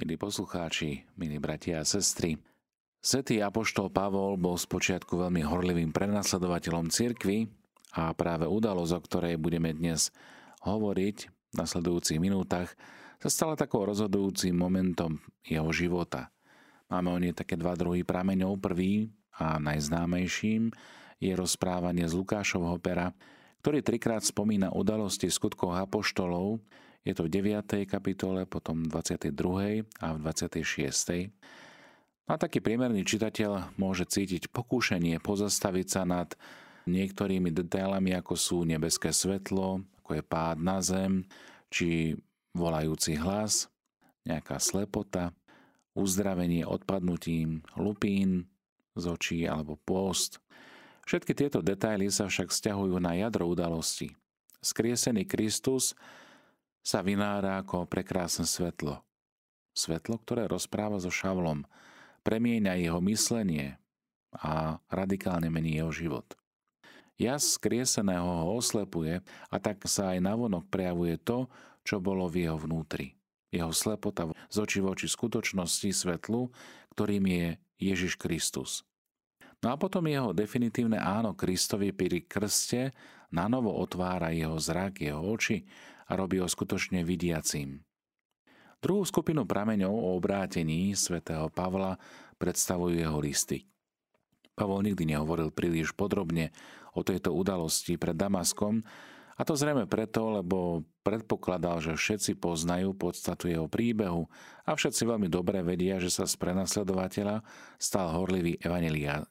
Milí poslucháči, milí bratia a sestry, Svetý apoštol Pavol bol spočiatku veľmi horlivým prenasledovateľom cirkvy a práve udalosť, o ktorej budeme dnes hovoriť v nasledujúcich minútach, sa stala takou rozhodujúcim momentom jeho života. Máme o nej také dva druhy prameňov. Prvý a najznámejším je rozprávanie z Lukášovho pera, ktorý trikrát spomína udalosti skutkov apoštolov, je to v 9. kapitole, potom v 22. a v 26. A taký priemerný čitateľ môže cítiť pokúšanie pozastaviť sa nad niektorými detailami, ako sú nebeské svetlo, ako je pád na zem, či volajúci hlas, nejaká slepota, uzdravenie odpadnutím lupín z očí alebo pôst. Všetky tieto detaily sa však vzťahujú na jadro udalosti. Skriesený Kristus sa vynára ako prekrásne svetlo. Svetlo, ktoré rozpráva so Šavlom, premieňa jeho myslenie a radikálne mení jeho život. Jas skrieseného ho oslepuje a tak sa aj navonok prejavuje to, čo bolo v jeho vnútri. Jeho slepota z oči voči skutočnosti svetlu, ktorým je Ježiš Kristus. No a potom jeho definitívne áno Kristovi pri krste na novo otvára jeho zrak, jeho oči a robí ho skutočne vidiacím. Druhú skupinu prameňov o obrátení svätého Pavla predstavujú jeho listy. Pavol nikdy nehovoril príliš podrobne o tejto udalosti pred Damaskom, a to zrejme preto, lebo predpokladal, že všetci poznajú podstatu jeho príbehu a všetci veľmi dobre vedia, že sa z prenasledovateľa stal horlivý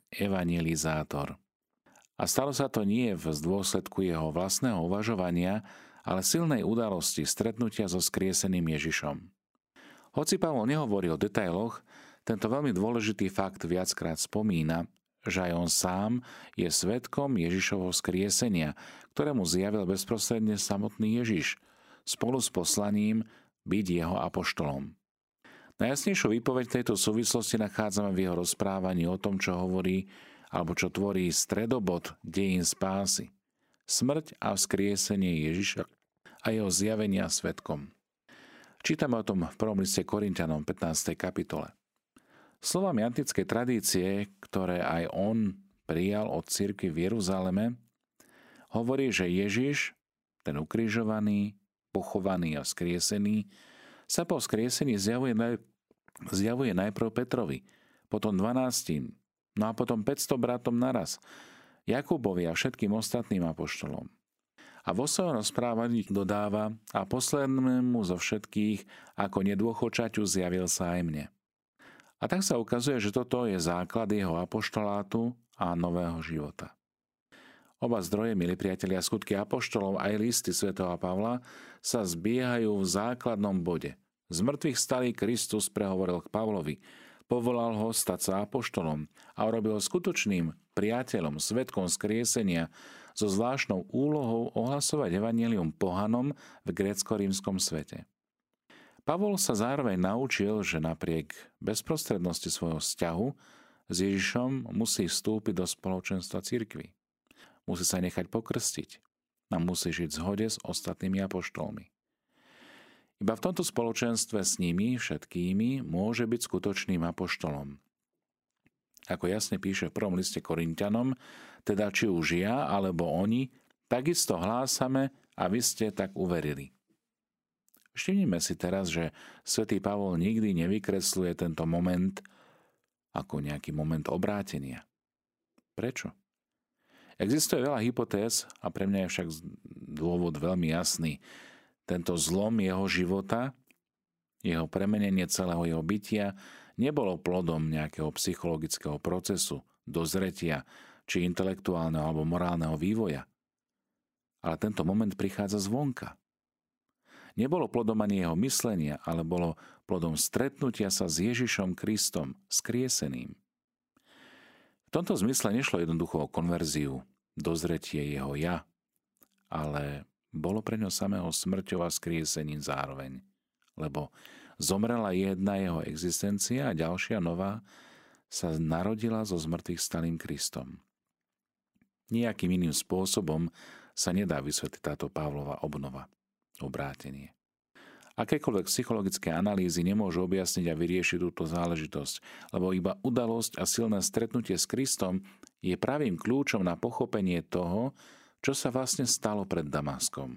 evangelizátor. A stalo sa to nie v dôsledku jeho vlastného uvažovania, ale silnej udalosti stretnutia so skrieseným Ježišom. Hoci Pavol nehovorí o detailoch, tento veľmi dôležitý fakt viackrát spomína, že aj on sám je svetkom Ježišovho skriesenia, ktorému zjavil bezprostredne samotný Ježiš, spolu s poslaním byť jeho apoštolom. Najjasnejšiu výpoveď tejto súvislosti nachádzame v jeho rozprávaní o tom, čo hovorí alebo čo tvorí stredobod dejín spásy. Smrť a vzkriesenie Ježiša a jeho zjavenia svetkom. Čítame o tom v prvom liste Korintianom 15. kapitole. Slovami antickej tradície, ktoré aj on prijal od cirkvi v Jeruzaleme, hovorí, že Ježiš, ten ukrižovaný, pochovaný a skriesený, sa po skriesení zjavuje, naj, zjavuje najprv Petrovi, potom 12, no a potom 500 bratom naraz, Jakubovi a všetkým ostatným apoštolom. A vo svojom rozprávaní dodáva a poslednému zo všetkých ako nedôchočaťu zjavil sa aj mne. A tak sa ukazuje, že toto je základ jeho apoštolátu a nového života. Oba zdroje, milí priatelia, skutky apoštolov aj listy svätého Pavla sa zbiehajú v základnom bode. Z mŕtvych stalý Kristus prehovoril k Pavlovi, povolal ho stať sa apoštolom a urobil skutočným priateľom, svetkom skriesenia so zvláštnou úlohou ohlasovať evanelium pohanom v grécko-rímskom svete. Pavol sa zároveň naučil, že napriek bezprostrednosti svojho vzťahu s Ježišom musí vstúpiť do spoločenstva cirkvy. Musí sa nechať pokrstiť a musí žiť v zhode s ostatnými apoštolmi. Iba v tomto spoločenstve s nimi všetkými môže byť skutočným apoštolom. Ako jasne píše v prvom liste Korintianom, teda či už ja alebo oni, takisto hlásame a vy ste tak uverili. Všimnime si teraz, že svätý Pavol nikdy nevykresluje tento moment ako nejaký moment obrátenia. Prečo? Existuje veľa hypotéz a pre mňa je však dôvod veľmi jasný. Tento zlom jeho života, jeho premenenie celého jeho bytia nebolo plodom nejakého psychologického procesu, dozretia, či intelektuálneho alebo morálneho vývoja. Ale tento moment prichádza zvonka. Nebolo plodom ani jeho myslenia, ale bolo plodom stretnutia sa s Ježišom Kristom, skrieseným. V tomto zmysle nešlo jednoducho o konverziu, dozretie jeho ja, ale bolo pre ňo samého smrťou a skriesením zároveň. Lebo zomrela jedna jeho existencia a ďalšia nová sa narodila so zmrtvých stalým Kristom. Nijakým iným spôsobom sa nedá vysvetliť táto Pavlova obnova, obrátenie. Akékoľvek psychologické analýzy nemôžu objasniť a vyriešiť túto záležitosť, lebo iba udalosť a silné stretnutie s Kristom je pravým kľúčom na pochopenie toho, čo sa vlastne stalo pred Damaskom.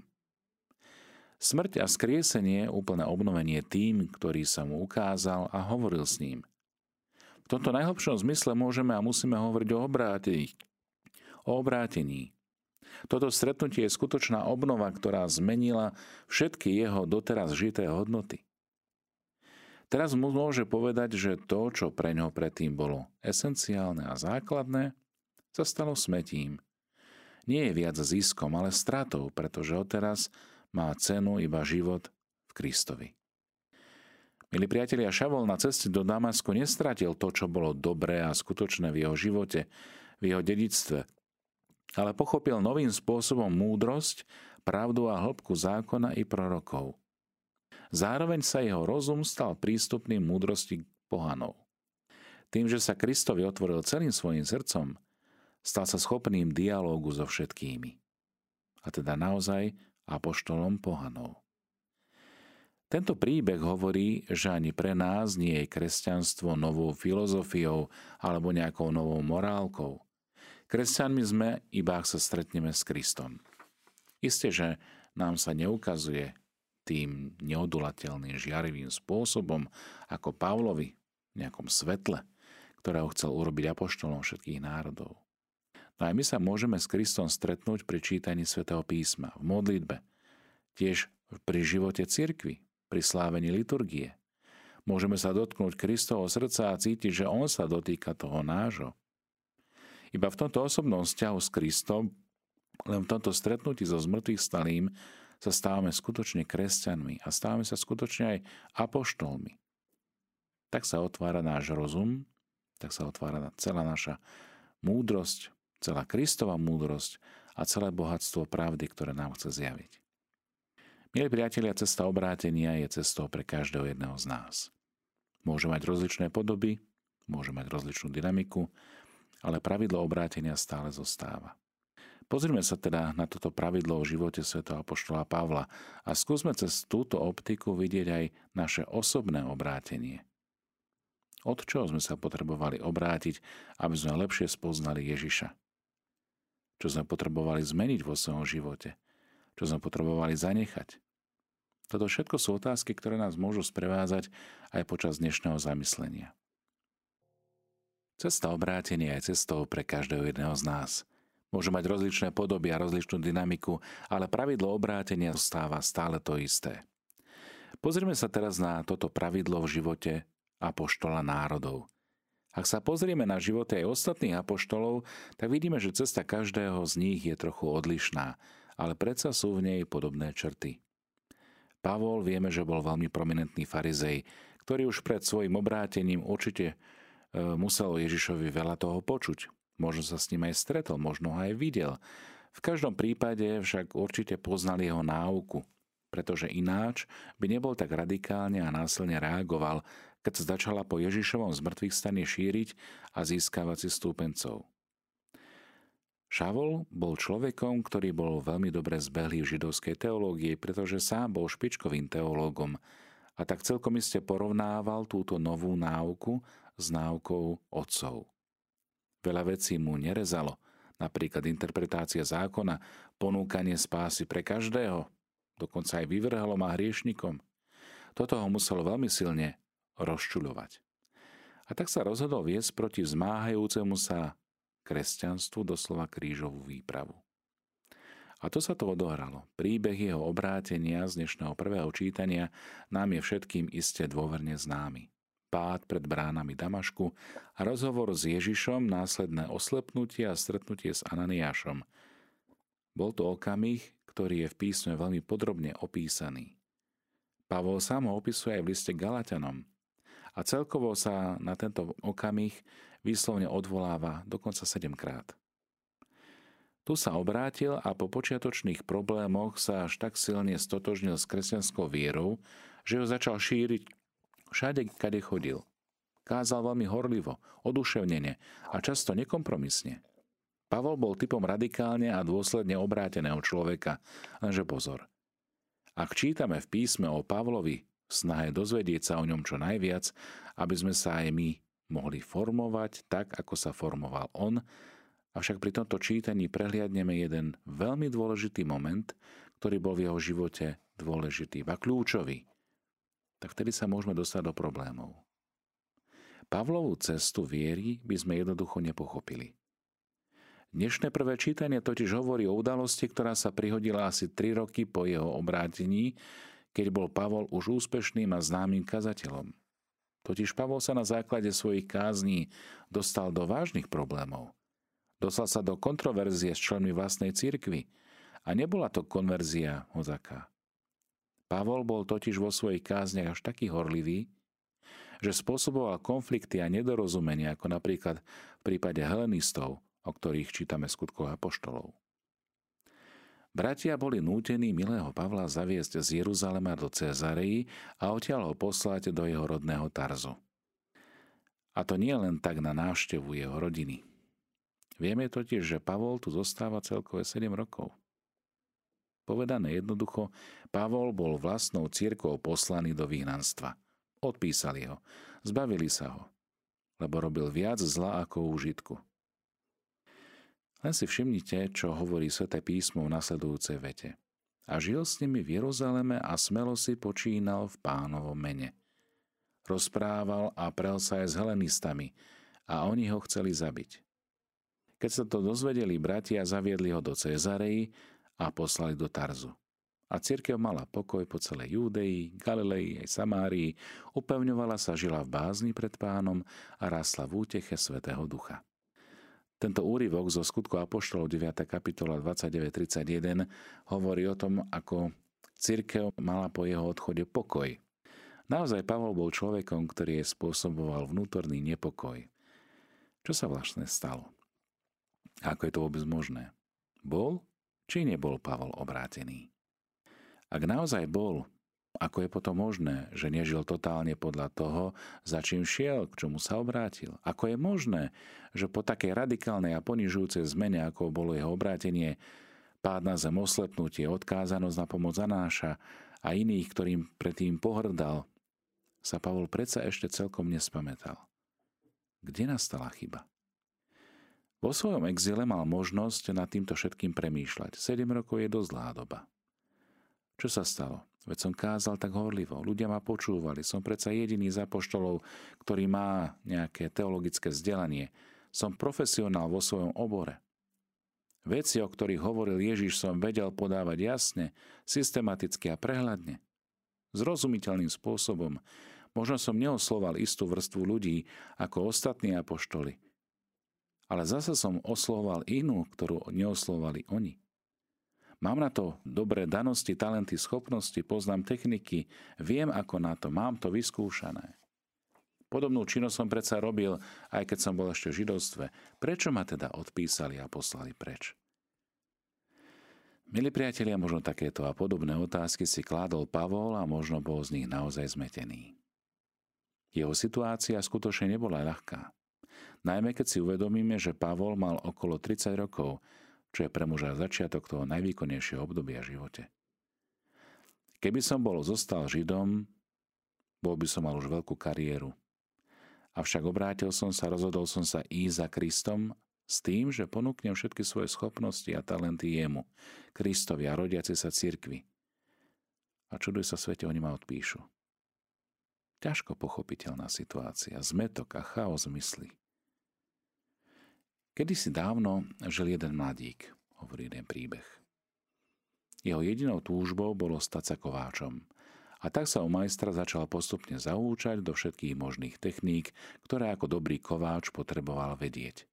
Smrť a skriesenie, úplné obnovenie tým, ktorý sa mu ukázal a hovoril s ním. V tomto najhlbšom zmysle môžeme a musíme hovoriť o obrátení. O obrátení. Toto stretnutie je skutočná obnova, ktorá zmenila všetky jeho doteraz žité hodnoty. Teraz mu môže povedať, že to, čo pre ňo predtým bolo esenciálne a základné, sa stalo smetím. Nie je viac ziskom, ale stratou, pretože odteraz má cenu iba život v Kristovi. Milí priatelia, Šavol na ceste do Damasku nestratil to, čo bolo dobré a skutočné v jeho živote, v jeho dedictve, ale pochopil novým spôsobom múdrosť, pravdu a hĺbku zákona i prorokov. Zároveň sa jeho rozum stal prístupným múdrosti pohanov. Tým, že sa Kristovi otvoril celým svojim srdcom, stal sa schopným dialógu so všetkými. A teda naozaj apoštolom pohanov. Tento príbeh hovorí, že ani pre nás nie je kresťanstvo novou filozofiou alebo nejakou novou morálkou – Kresťanmi sme, iba ak sa stretneme s Kristom. Isté, že nám sa neukazuje tým neodulateľným žiarivým spôsobom ako Pavlovi v nejakom svetle, ktorého chcel urobiť apoštolom všetkých národov. No aj my sa môžeme s Kristom stretnúť pri čítaní svätého písma, v modlitbe, tiež pri živote cirkvi, pri slávení liturgie. Môžeme sa dotknúť Kristovho srdca a cítiť, že On sa dotýka toho nášho. Iba v tomto osobnom vzťahu s Kristom, len v tomto stretnutí so zmrtvých stalým, sa stávame skutočne kresťanmi a stávame sa skutočne aj apoštolmi. Tak sa otvára náš rozum, tak sa otvára celá naša múdrosť, celá Kristova múdrosť a celé bohatstvo pravdy, ktoré nám chce zjaviť. Milí priatelia, cesta obrátenia je cestou pre každého jedného z nás. Môže mať rozličné podoby, môže mať rozličnú dynamiku, ale pravidlo obrátenia stále zostáva. Pozrime sa teda na toto pravidlo o živote Sv. Apoštola Pavla a skúsme cez túto optiku vidieť aj naše osobné obrátenie. Od čoho sme sa potrebovali obrátiť, aby sme lepšie spoznali Ježiša? Čo sme potrebovali zmeniť vo svojom živote? Čo sme potrebovali zanechať? Toto všetko sú otázky, ktoré nás môžu sprevázať aj počas dnešného zamyslenia. Cesta obrátenia je cestou pre každého jedného z nás. Môže mať rozličné podoby a rozličnú dynamiku, ale pravidlo obrátenia zostáva stále to isté. Pozrime sa teraz na toto pravidlo v živote apoštola národov. Ak sa pozrieme na životy aj ostatných apoštolov, tak vidíme, že cesta každého z nich je trochu odlišná, ale predsa sú v nej podobné črty. Pavol vieme, že bol veľmi prominentný farizej, ktorý už pred svojim obrátením určite E, muselo Ježišovi veľa toho počuť. Možno sa s ním aj stretol, možno ho aj videl. V každom prípade však určite poznal jeho náuku, pretože ináč by nebol tak radikálne a násilne reagoval, keď sa začala po Ježišovom zmrtvých stane šíriť a získavať si stúpencov. Šavol bol človekom, ktorý bol veľmi dobre zbehlý v židovskej teológii, pretože sám bol špičkovým teológom a tak celkom iste porovnával túto novú náuku s náukou otcov. Veľa vecí mu nerezalo, napríklad interpretácia zákona, ponúkanie spásy pre každého, dokonca aj vyvrhalo ma hriešnikom. Toto ho muselo veľmi silne rozčuľovať. A tak sa rozhodol viesť proti vzmáhajúcemu sa kresťanstvu doslova krížovú výpravu. A to sa to odohralo. Príbeh jeho obrátenia z dnešného prvého čítania nám je všetkým iste dôverne známy pád pred bránami Damašku rozhovor s Ježišom, následné oslepnutie a stretnutie s Ananiášom. Bol to okamih, ktorý je v písme veľmi podrobne opísaný. Pavol sám ho opisuje aj v liste Galatianom a celkovo sa na tento okamih výslovne odvoláva dokonca sedemkrát. Tu sa obrátil a po počiatočných problémoch sa až tak silne stotožnil s kresťanskou vierou, že ho začal šíriť všade, kade chodil. Kázal veľmi horlivo, oduševnene a často nekompromisne. Pavol bol typom radikálne a dôsledne obráteného človeka, lenže pozor. Ak čítame v písme o Pavlovi snahe dozvedieť sa o ňom čo najviac, aby sme sa aj my mohli formovať tak, ako sa formoval on, avšak pri tomto čítaní prehliadneme jeden veľmi dôležitý moment, ktorý bol v jeho živote dôležitý a kľúčový, tak vtedy sa môžeme dostať do problémov. Pavlovú cestu viery by sme jednoducho nepochopili. Dnešné prvé čítanie totiž hovorí o udalosti, ktorá sa prihodila asi 3 roky po jeho obrátení, keď bol Pavol už úspešným a známym kazateľom. Totiž Pavol sa na základe svojich kázní dostal do vážnych problémov. Dostal sa do kontroverzie s členmi vlastnej cirkvy a nebola to konverzia hozaká. Pavol bol totiž vo svojich kázniach až taký horlivý, že spôsoboval konflikty a nedorozumenia, ako napríklad v prípade helenistov, o ktorých čítame skutkov apoštolov. Bratia boli nútení milého Pavla zaviesť z Jeruzalema do Cezarei a odtiaľ ho poslať do jeho rodného Tarzu. A to nie len tak na návštevu jeho rodiny. Vieme totiž, že Pavol tu zostáva celkové 7 rokov. Povedané jednoducho, Pavol bol vlastnou církou poslaný do vyhnanstva. Odpísali ho, zbavili sa ho, lebo robil viac zla ako užitku. Len si všimnite, čo hovorí Sveté písmo v nasledujúcej vete. A žil s nimi v Jeruzaleme a smelo si počínal v pánovom mene. Rozprával a prel sa aj s helenistami a oni ho chceli zabiť. Keď sa to dozvedeli bratia, zaviedli ho do Cezarei a poslali do Tarzu. A církev mala pokoj po celej Júdei, Galilei aj Samárii, upevňovala sa, žila v bázni pred pánom a rásla v úteche Svetého Ducha. Tento úryvok zo skutku Apoštolov 9. kapitola 29.31 hovorí o tom, ako církev mala po jeho odchode pokoj. Naozaj Pavol bol človekom, ktorý je spôsoboval vnútorný nepokoj. Čo sa vlastne stalo? Ako je to vôbec možné? Bol či nebol Pavol obrátený? Ak naozaj bol, ako je potom možné, že nežil totálne podľa toho, za čím šiel, k čomu sa obrátil? Ako je možné, že po takej radikálnej a ponižujúcej zmene, ako bolo jeho obrátenie, pád na zem oslepnutie, odkázanosť na pomoc Anáša a iných, ktorým predtým pohrdal, sa Pavol predsa ešte celkom nespamätal. Kde nastala chyba? Vo svojom exile mal možnosť nad týmto všetkým premýšľať. 7 rokov je dosť doba. Čo sa stalo? Veď som kázal tak horlivo, ľudia ma počúvali, som predsa jediný z apoštolov, ktorý má nejaké teologické vzdelanie. Som profesionál vo svojom obore. Veci, o ktorých hovoril Ježiš, som vedel podávať jasne, systematicky a prehľadne. Zrozumiteľným spôsobom. Možno som neosloval istú vrstvu ľudí ako ostatní apoštoli, ale zase som oslovoval inú, ktorú neoslovali oni. Mám na to dobré danosti, talenty, schopnosti, poznám techniky, viem ako na to, mám to vyskúšané. Podobnú činnosť som predsa robil, aj keď som bol ešte v židovstve. Prečo ma teda odpísali a poslali preč? Milí priatelia, možno takéto a podobné otázky si kládol Pavol a možno bol z nich naozaj zmetený. Jeho situácia skutočne nebola ľahká. Najmä keď si uvedomíme, že Pavol mal okolo 30 rokov čo je pre muža začiatok toho najvýkonnejšieho obdobia v živote. Keby som bol zostal Židom, bol by som mal už veľkú kariéru. Avšak obrátil som sa, rozhodol som sa ísť za Kristom s tým, že ponúknem všetky svoje schopnosti a talenty jemu, Kristovi a rodiaci sa cirkvi. A čuduj sa svete, oni ma odpíšu. Ťažko pochopiteľná situácia, zmetok a chaos mysli. Kedy si dávno žil jeden mladík, hovorí jeden príbeh. Jeho jedinou túžbou bolo stať sa kováčom. A tak sa u majstra začal postupne zaúčať do všetkých možných techník, ktoré ako dobrý kováč potreboval vedieť.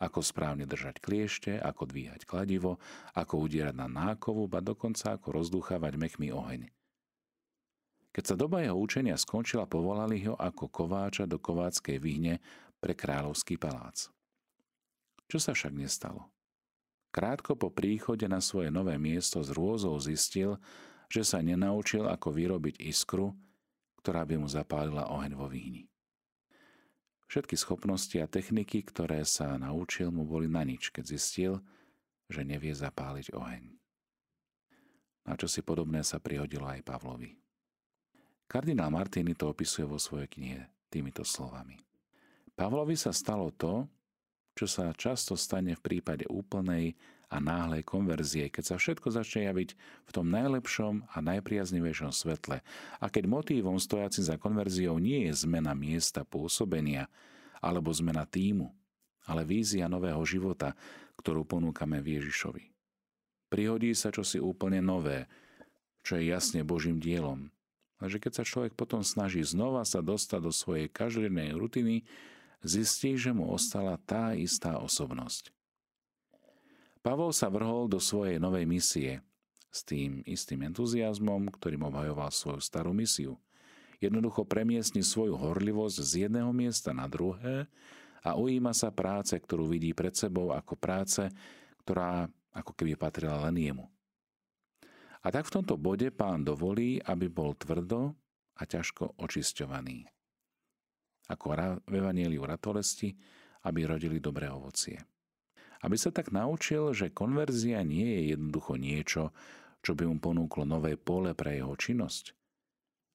Ako správne držať kliešte, ako dvíhať kladivo, ako udierať na nákovu, ba dokonca ako rozduchávať mechmý oheň. Keď sa doba jeho učenia skončila, povolali ho ako kováča do kováckej vyhne pre kráľovský palác. Čo sa však nestalo? Krátko po príchode na svoje nové miesto z rôzou zistil, že sa nenaučil, ako vyrobiť iskru, ktorá by mu zapálila oheň vo výhni. Všetky schopnosti a techniky, ktoré sa naučil, mu boli na nič, keď zistil, že nevie zapáliť oheň. A čo si podobné sa prihodilo aj Pavlovi. Kardinál Martini to opisuje vo svojej knihe týmito slovami. Pavlovi sa stalo to, čo sa často stane v prípade úplnej a náhlej konverzie, keď sa všetko začne javiť v tom najlepšom a najpriaznivejšom svetle a keď motívom stojacim za konverziou nie je zmena miesta pôsobenia alebo zmena týmu, ale vízia nového života, ktorú ponúkame Ježišovi. Prihodí sa čosi úplne nové, čo je jasne Božím dielom. Takže keď sa človek potom snaží znova sa dostať do svojej každodennej rutiny, zistí, že mu ostala tá istá osobnosť. Pavol sa vrhol do svojej novej misie s tým istým entuziasmom, ktorým obhajoval svoju starú misiu. Jednoducho premiestni svoju horlivosť z jedného miesta na druhé a ujíma sa práce, ktorú vidí pred sebou ako práce, ktorá ako keby patrila len jemu. A tak v tomto bode pán dovolí, aby bol tvrdo a ťažko očisťovaný. Ako v Evangeliu ratolesti, aby rodili dobré ovocie aby sa tak naučil, že konverzia nie je jednoducho niečo, čo by mu ponúklo nové pole pre jeho činnosť,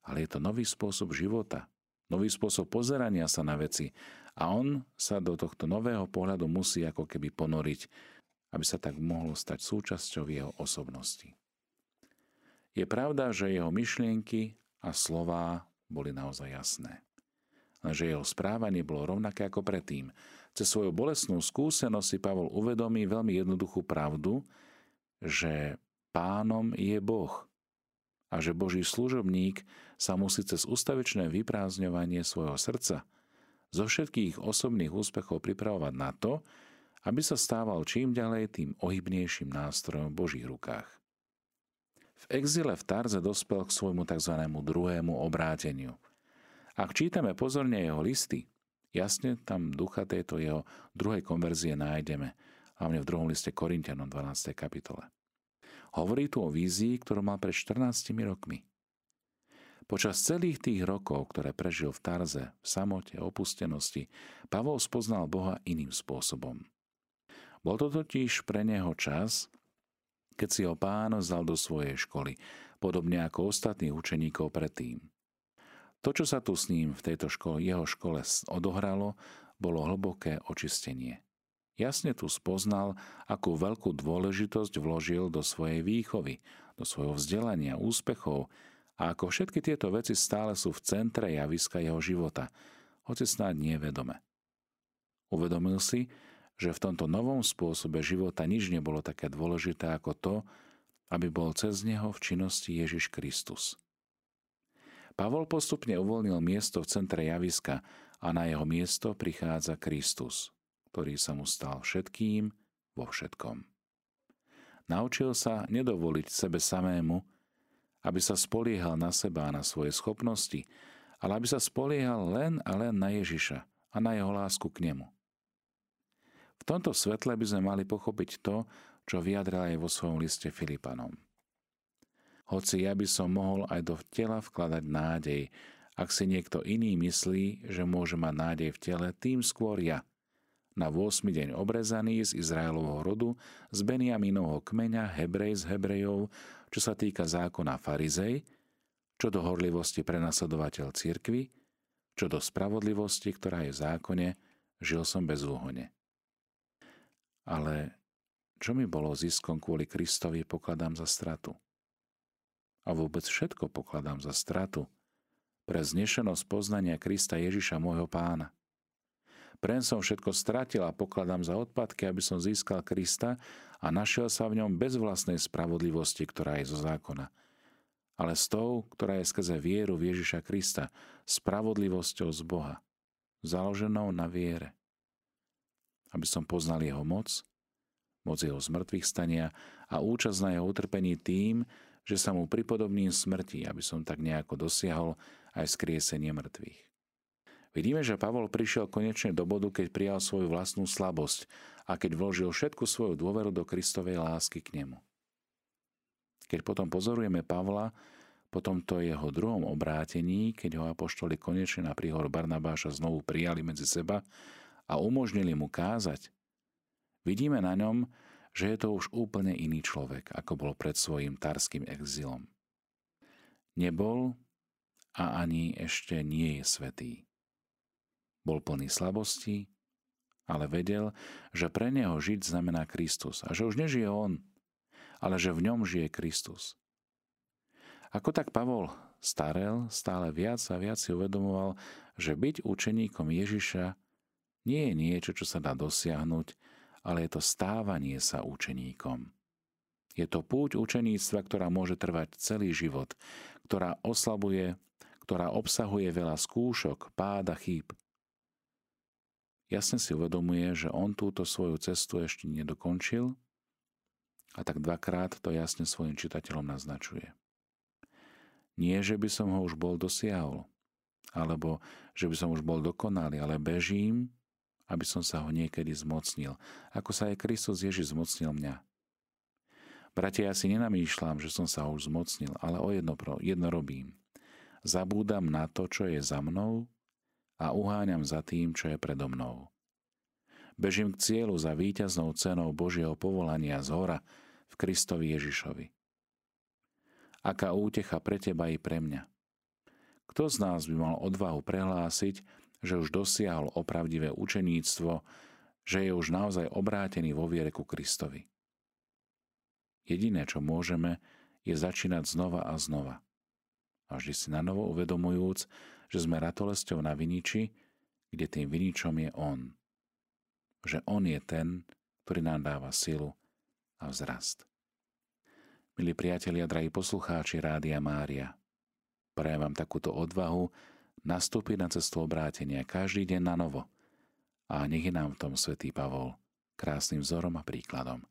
ale je to nový spôsob života, nový spôsob pozerania sa na veci a on sa do tohto nového pohľadu musí ako keby ponoriť, aby sa tak mohlo stať súčasťou jeho osobnosti. Je pravda, že jeho myšlienky a slová boli naozaj jasné. Lenže jeho správanie bolo rovnaké ako predtým – cez svoju bolestnú skúsenosť si Pavol uvedomí veľmi jednoduchú pravdu, že pánom je Boh a že Boží služobník sa musí cez ustavičné vyprázdňovanie svojho srdca zo všetkých osobných úspechov pripravovať na to, aby sa stával čím ďalej tým ohybnejším nástrojom v Božích rukách. V exile v Tarze dospel k svojmu tzv. druhému obráteniu. Ak čítame pozorne jeho listy, Jasne tam ducha tejto jeho druhej konverzie nájdeme, hlavne v druhom liste Korintianom 12. kapitole. Hovorí tu o vízii, ktorú mal pred 14 rokmi. Počas celých tých rokov, ktoré prežil v Tarze, v samote, opustenosti, Pavol spoznal Boha iným spôsobom. Bol to totiž pre neho čas, keď si ho pán vzal do svojej školy, podobne ako ostatných učeníkov predtým. To, čo sa tu s ním v tejto škole, jeho škole odohralo, bolo hlboké očistenie. Jasne tu spoznal, akú veľkú dôležitosť vložil do svojej výchovy, do svojho vzdelania, úspechov a ako všetky tieto veci stále sú v centre javiska jeho života, hoci snáď nie vedome. Uvedomil si, že v tomto novom spôsobe života nič nebolo také dôležité ako to, aby bol cez neho v činnosti Ježiš Kristus. Pavol postupne uvoľnil miesto v centre javiska a na jeho miesto prichádza Kristus, ktorý sa mu stal všetkým vo všetkom. Naučil sa nedovoliť sebe samému, aby sa spoliehal na seba a na svoje schopnosti, ale aby sa spoliehal len a len na Ježiša a na jeho lásku k nemu. V tomto svetle by sme mali pochopiť to, čo vyjadril aj vo svojom liste Filipanom – hoci ja by som mohol aj do tela vkladať nádej. Ak si niekto iný myslí, že môže mať nádej v tele, tým skôr ja. Na 8. deň obrezaný z Izraelovho rodu, z Beniaminovho kmeňa, Hebrej z Hebrejov, čo sa týka zákona farizej, čo do horlivosti prenasledovateľ cirkvy, čo do spravodlivosti, ktorá je v zákone, žil som bez úhone. Ale čo mi bolo ziskom kvôli Kristovi, pokladám za stratu a vôbec všetko pokladám za stratu pre znešenosť poznania Krista Ježiša môjho pána. Prem som všetko stratil a pokladám za odpadky, aby som získal Krista a našiel sa v ňom bez vlastnej spravodlivosti, ktorá je zo zákona, ale s tou, ktorá je skrze vieru v Ježiša Krista, spravodlivosťou z Boha, založenou na viere. Aby som poznal jeho moc, moc jeho zmrtvých stania a účasť na jeho utrpení tým, že sa mu pripodobním smrti, aby som tak nejako dosiahol aj skriesenie mŕtvych. Vidíme, že Pavol prišiel konečne do bodu, keď prijal svoju vlastnú slabosť a keď vložil všetku svoju dôveru do Kristovej lásky k nemu. Keď potom pozorujeme Pavla, po tomto jeho druhom obrátení, keď ho apoštoli konečne na príhor Barnabáša znovu prijali medzi seba a umožnili mu kázať, vidíme na ňom, že je to už úplne iný človek, ako bol pred svojim tarským exilom. Nebol a ani ešte nie je svetý. Bol plný slabosti, ale vedel, že pre neho žiť znamená Kristus a že už nežije on, ale že v ňom žije Kristus. Ako tak Pavol starel, stále viac a viac si uvedomoval, že byť učeníkom Ježiša nie je niečo, čo sa dá dosiahnuť, ale je to stávanie sa učeníkom. Je to púť učeníctva, ktorá môže trvať celý život, ktorá oslabuje, ktorá obsahuje veľa skúšok, pád a chýb. Jasne si uvedomuje, že on túto svoju cestu ešte nedokončil a tak dvakrát to jasne svojim čitateľom naznačuje. Nie, že by som ho už bol dosiahol, alebo že by som už bol dokonalý, ale bežím, aby som sa ho niekedy zmocnil, ako sa aj Kristus Ježiš zmocnil mňa. Bratia, ja si nenamýšľam, že som sa už zmocnil, ale o jedno, jedno robím. Zabúdam na to, čo je za mnou a uháňam za tým, čo je predo mnou. Bežím k cieľu za víťaznou cenou Božieho povolania z hora v Kristovi Ježišovi. Aká útecha pre teba i pre mňa. Kto z nás by mal odvahu prehlásiť, že už dosiahol opravdivé učeníctvo, že je už naozaj obrátený vo viere ku Kristovi. Jediné, čo môžeme, je začínať znova a znova. A vždy si na novo uvedomujúc, že sme ratolesťou na viniči, kde tým viničom je On. Že On je ten, ktorý nám dáva silu a vzrast. Milí priatelia, drahí poslucháči Rádia Mária, prajem vám takúto odvahu, nastúpiť na cestu obrátenia každý deň na novo. A nech je nám v tom svätý Pavol krásnym vzorom a príkladom.